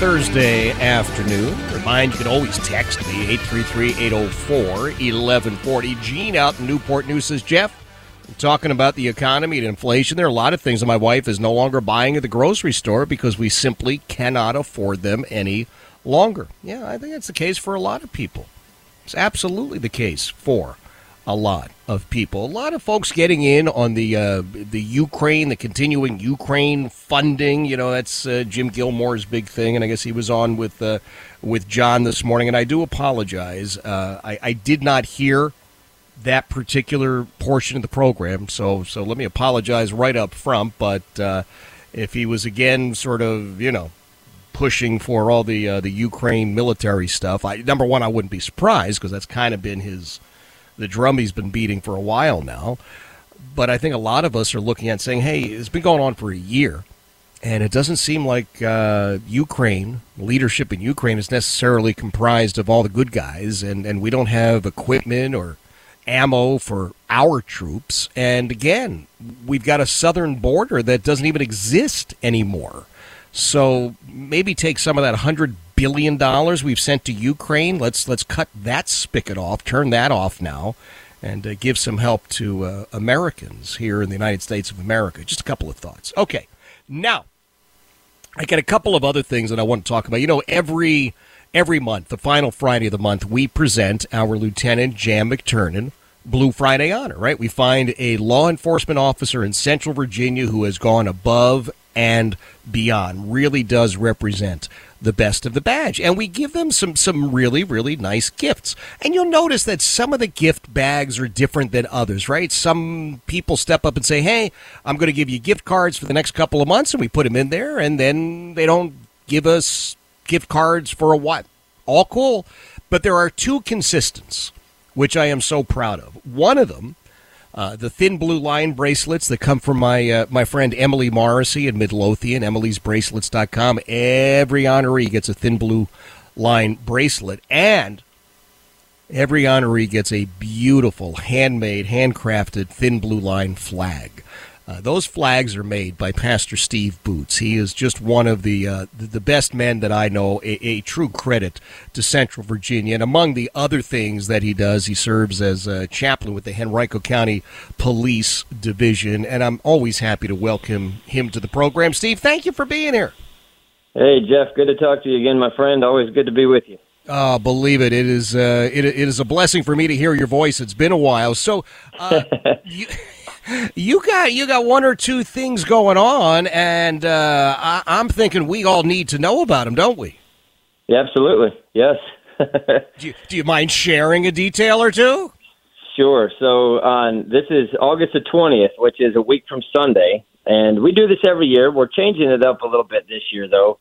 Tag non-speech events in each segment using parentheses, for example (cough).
Thursday afternoon. Remind you can always text me 833-804-1140. Gene out in Newport News says, Jeff, I'm talking about the economy and inflation. There are a lot of things that my wife is no longer buying at the grocery store because we simply cannot afford them any longer. Yeah, I think that's the case for a lot of people. It's absolutely the case for a lot of people. A lot of folks getting in on the uh, the Ukraine, the continuing Ukraine funding. You know, that's uh, Jim Gilmore's big thing, and I guess he was on with uh, with John this morning. And I do apologize. Uh, I, I did not hear that particular portion of the program, so so let me apologize right up front. But uh, if he was again sort of you know pushing for all the uh, the Ukraine military stuff, I, number one, I wouldn't be surprised because that's kind of been his the drum he's been beating for a while now. But I think a lot of us are looking at saying, hey, it's been going on for a year. And it doesn't seem like uh, Ukraine, leadership in Ukraine, is necessarily comprised of all the good guys. And, and we don't have equipment or ammo for our troops. And again, we've got a southern border that doesn't even exist anymore. So maybe take some of that hundred billion dollars we've sent to Ukraine. Let's let's cut that spigot off, turn that off now, and uh, give some help to uh, Americans here in the United States of America. Just a couple of thoughts. Okay, now I got a couple of other things that I want to talk about. You know, every every month, the final Friday of the month, we present our Lieutenant Jan McTurnan Blue Friday honor. Right, we find a law enforcement officer in Central Virginia who has gone above and beyond. Really does represent the best of the badge, and we give them some some really really nice gifts. And you'll notice that some of the gift bags are different than others, right? Some people step up and say, "Hey, I'm going to give you gift cards for the next couple of months," and we put them in there, and then they don't give us gift cards for a while. All cool, but there are two consistents, which I am so proud of. One of them uh, the thin blue line bracelets that come from my uh, my friend Emily Morrissey in Midlothian, emily'sbracelets.com. Every honoree gets a thin blue line bracelet, and every honoree gets a beautiful, handmade, handcrafted thin blue line flag. Uh, those flags are made by Pastor Steve Boots. He is just one of the uh, the best men that I know. A, a, true credit to Central Virginia. And among the other things that he does, he serves as a chaplain with the Henrico County Police Division. And I'm always happy to welcome him to the program. Steve, thank you for being here. Hey Jeff, good to talk to you again, my friend. Always good to be with you. Oh, believe it, it is uh, it, it is a blessing for me to hear your voice. It's been a while. So, uh, (laughs) you, you got you got one or two things going on, and uh, I, I'm thinking we all need to know about them, don't we? Yeah, absolutely. Yes. (laughs) do, you, do you mind sharing a detail or two? Sure. So on this is August the twentieth, which is a week from Sunday, and we do this every year. We're changing it up a little bit this year, though.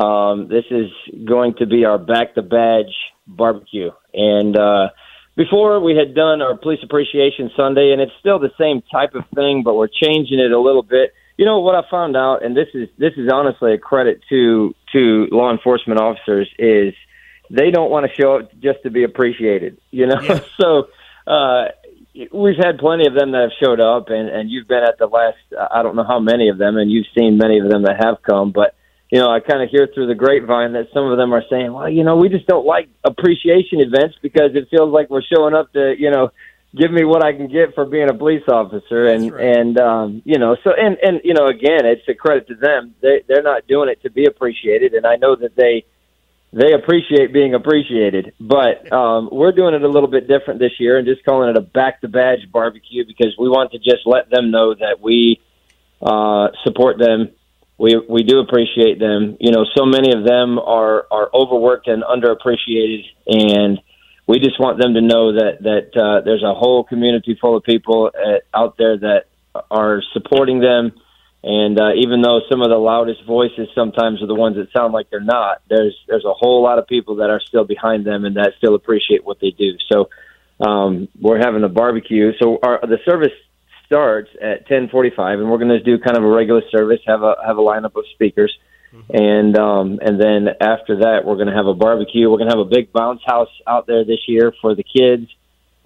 Um, this is going to be our back the badge barbecue, and uh, before we had done our police appreciation Sunday, and it's still the same type of thing, but we're changing it a little bit. You know what I found out, and this is this is honestly a credit to to law enforcement officers is they don't want to show up just to be appreciated. You know, yeah. (laughs) so uh, we've had plenty of them that have showed up, and and you've been at the last I don't know how many of them, and you've seen many of them that have come, but you know, I kind of hear through the grapevine that some of them are saying, well, you know, we just don't like appreciation events because it feels like we're showing up to, you know, give me what I can get for being a police officer, and right. and um, you know, so and and you know, again, it's a credit to them. They they're not doing it to be appreciated, and I know that they they appreciate being appreciated. But (laughs) um, we're doing it a little bit different this year, and just calling it a back to badge barbecue because we want to just let them know that we uh, support them. We we do appreciate them. You know, so many of them are are overworked and underappreciated, and we just want them to know that that uh, there's a whole community full of people uh, out there that are supporting them. And uh, even though some of the loudest voices sometimes are the ones that sound like they're not, there's there's a whole lot of people that are still behind them and that still appreciate what they do. So um, we're having a barbecue. So our, the service starts at 10:45, and we're going to do kind of a regular service, have a have a lineup of speakers, and um, and then after that, we're going to have a barbecue. We're going to have a big bounce house out there this year for the kids.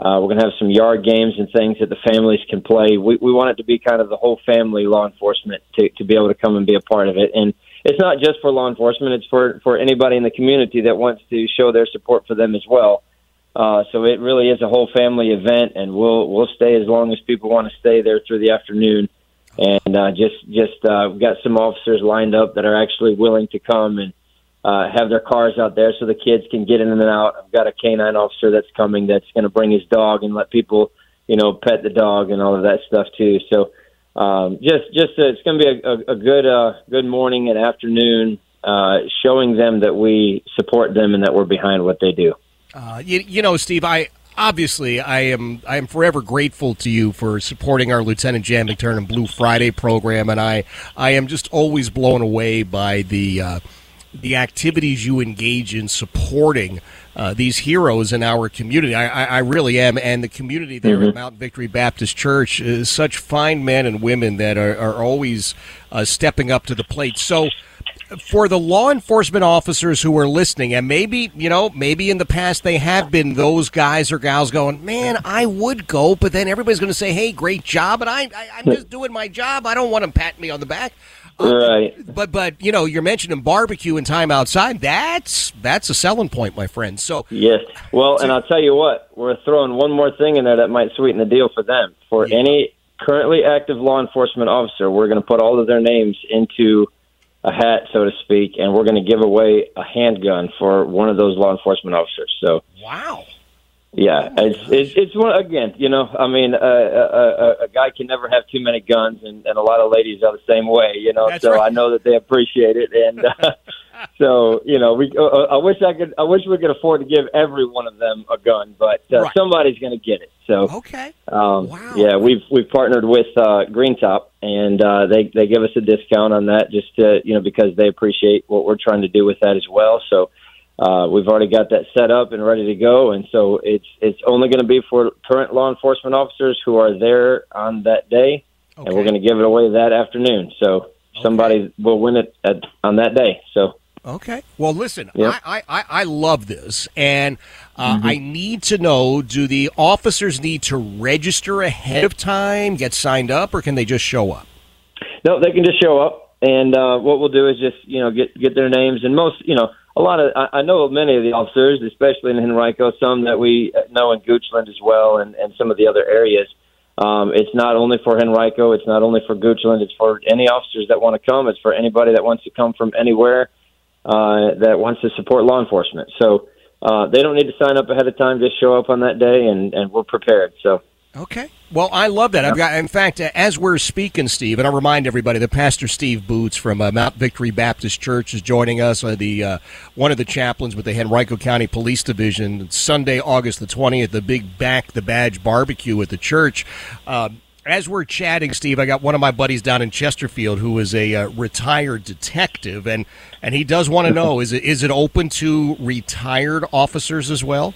Uh, we're going to have some yard games and things that the families can play. We, we want it to be kind of the whole family law enforcement to, to be able to come and be a part of it. And it's not just for law enforcement; it's for for anybody in the community that wants to show their support for them as well. Uh, so it really is a whole family event, and we'll we'll stay as long as people want to stay there through the afternoon. And uh, just just uh, we've got some officers lined up that are actually willing to come and uh, have their cars out there so the kids can get in and out. I've got a canine officer that's coming that's going to bring his dog and let people, you know, pet the dog and all of that stuff too. So um, just just uh, it's going to be a, a, a good uh, good morning and afternoon, uh, showing them that we support them and that we're behind what they do. Uh, you, you know, Steve, I obviously I am I am forever grateful to you for supporting our Lieutenant Jan McTurnan Blue Friday program, and I I am just always blown away by the. Uh, the activities you engage in supporting uh, these heroes in our community. I, I, I really am. And the community there at Mount Victory Baptist Church is such fine men and women that are, are always uh, stepping up to the plate. So, for the law enforcement officers who are listening, and maybe, you know, maybe in the past they have been those guys or gals going, man, I would go, but then everybody's going to say, hey, great job. And I, I, I'm just doing my job. I don't want them patting me on the back. Um, right. But but you know you're mentioning barbecue and time outside. That's that's a selling point, my friend. So Yes. Well, and I'll tell you what, we're throwing one more thing in there that might sweeten the deal for them. For Yeah. any currently active law enforcement officer, we're going to put all of their names into a hat, so to speak, and we're going to give away a handgun for one of those law enforcement officers. So, wow. yeah, it's it's, it's one again. You know, I mean, uh, a, a, a guy can never have too many guns, and, and a lot of ladies are the same way. You know, That's so right. I know that they appreciate it, and uh, (laughs) (laughs) so you know, we. Uh, I wish I could. I wish we could afford to give every one of them a gun, but uh, Right. somebody's going to get it. So, Okay. um, Wow. yeah, we've we've partnered with uh, Green Top, and uh, they they give us a discount on that, just to you know because they appreciate what we're trying to do with that as well. So. Uh, we've already got that set up and ready to go, and so it's it's only going to be for current law enforcement officers who are there on that day, and we're going to give it away that afternoon. So somebody will win it at, on that day. So Okay. Well, listen, Yep. I, I, I love this, and uh, I need to know: Do the officers need to register ahead of time, get signed up, or can they just show up? No, they can just show up, and uh, what we'll do is just you know get get their names and most you know a lot of I, I know many of the officers, especially in Henrico, some that we know in Goochland as well, and and some of the other areas. Um, it's not only for Henrico, it's not only for Goochland, it's for any officers that want to come. It's for anybody that wants to come from anywhere uh, that wants to support law enforcement. So uh, they don't need to sign up ahead of time; just show up on that day, and and we're prepared. So. Okay. Well, I love that. I've got, in fact, as we're speaking, Steve, and I'll remind everybody that Pastor Steve Boots from uh, Mount Victory Baptist Church is joining us. Uh, the uh, one of the chaplains with the Henrico County Police Division. Sunday, August the twentieth, the big back the badge barbecue at the church. As we're chatting, Steve, I got one of my buddies down in Chesterfield who is a uh, retired detective, and and he does want to know is it is it open to retired officers as well?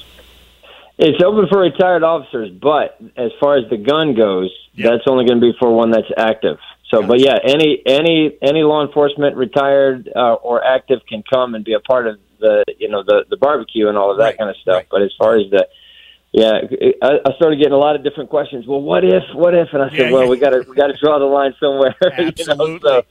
It's open for retired officers, but as far as the gun goes, Yeah. that's only going to be for one that's active. So, but yeah, any any any law enforcement, retired uh, or active, can come and be a part of the you know the the barbecue and all of that Right, kind of stuff. right. But as far as the yeah, I, I started getting a lot of different questions. Well, what if? What if? And I said, Yeah, well, yeah. we got to we got to draw the line somewhere. (laughs) you know? Absolutely. So,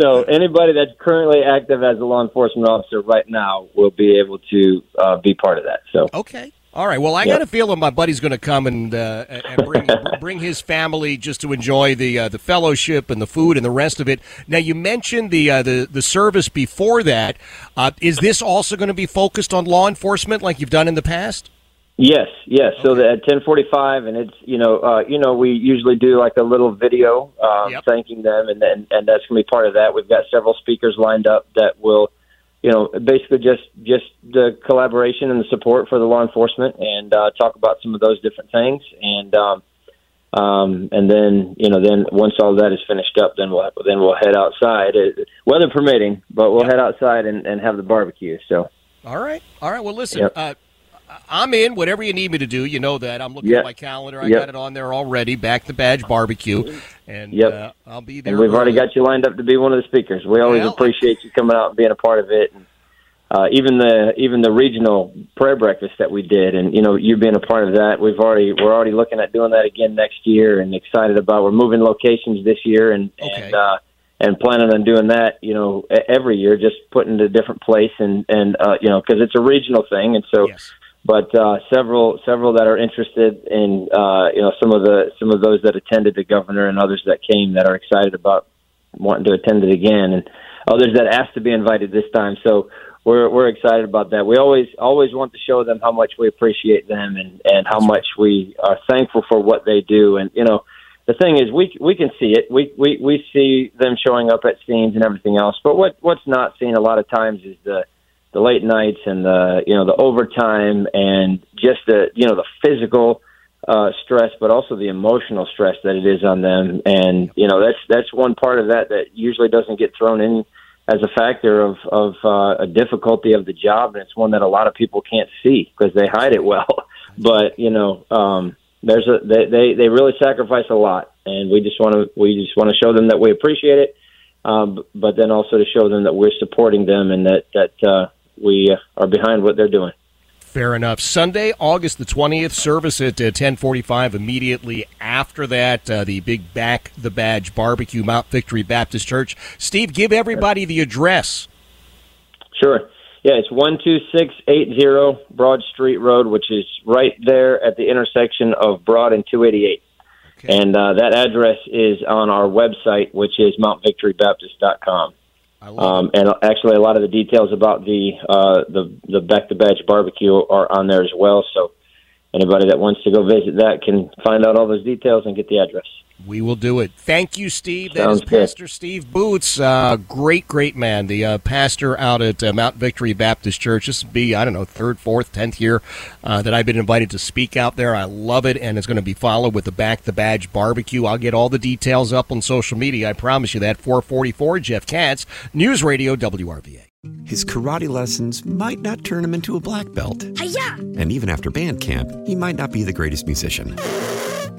so anybody that's currently active as a law enforcement officer right now will be able to uh, be part of that. So Okay. All right. Well, I yep. got a feeling my buddy's going to come and, uh, and bring (laughs) bring his family just to enjoy the uh, the fellowship and the food and the rest of it. Now, you mentioned the uh, the the service before that. Uh, is this also going to be focused on law enforcement like you've done in the past? Yes, yes. Okay. So the, at ten forty five, and it's you know uh, you know we usually do like a little video um, yep. thanking them, and then and that's going to be part of that. We've got several speakers lined up that will you know, basically just just the collaboration and the support for the law enforcement, and uh, talk about some of those different things, and um, um, and then you know, then once all that is finished up, then we'll then we'll head outside, uh, weather permitting, but we'll yep. head outside and, and have the barbecue. So, all right, all right. Well, listen, yep. uh, I'm in. Whatever you need me to do, you know that. I'm looking yep. at my calendar. I yep. got it on there already. Back the badge barbecue, and yep. Uh, I'll be there. And we've already got you lined up to be one of the speakers. We always well, appreciate you coming out and being a part of it. And, uh, even the even the regional prayer breakfast that we did, and you know you being a part of that, we've already we're already looking at doing that again next year, and excited about we're moving locations this year, and okay. and uh, and planning on doing that, you know, every year, just putting it a different place, and and uh, you know because it's a regional thing, and so yes but uh, several several that are interested in uh, you know some of the some of those that attended the governor and others that came that are excited about wanting to attend it again. And others that asked to be invited this time. So we're we're excited about that. We always always want to show them how much we appreciate them and and how much we are thankful for what they do. And you know the thing is we we can see it. We we we see them showing up at scenes and everything else. But what what's not seen a lot of times is the the late nights and the you know the overtime and just the you know the physical uh, stress, but also the emotional stress that it is on them. And you know that's that's one part of that that usually doesn't get thrown in as a factor of of uh, a difficulty of the job, and it's one that a lot of people can't see because they hide it well. (laughs) But you know, um, there's a they, they they really sacrifice a lot, and we just want to we just want to show them that we appreciate it. Um, but then also to show them that we're supporting them and that that uh, we are behind what they're doing. Fair enough. Sunday, August the 20th, service at uh, 1045. Immediately after that, uh, the big Back the Badge barbecue, Mount Victory Baptist Church. Steve, give everybody the address. Sure. Yeah, it's 12680 Broad Street Road, which is right there at the intersection of Broad and 288. Okay. And uh, that address is on our website, which is mountvictorybaptist.com. Um, and actually, a lot of the details about the uh, the the back to badge barbecue are on there as well. So anybody that wants to go visit that can find out all those details and get the address. We will do it. Thank you, Steve. That Sounds is Pastor good. Steve Boots. Uh, great, great man. The uh, pastor out at uh, Mount Victory Baptist Church. This will be, I don't know, third, fourth, tenth year uh, that I've been invited to speak out there. I love it, and it's going to be followed with the Back the Badge barbecue. I'll get all the details up on social media. I promise you that. 444 Jeff Katz, News Radio WRVA. His karate lessons might not turn him into a black belt. Hi-ya! And even after band camp, he might not be the greatest musician.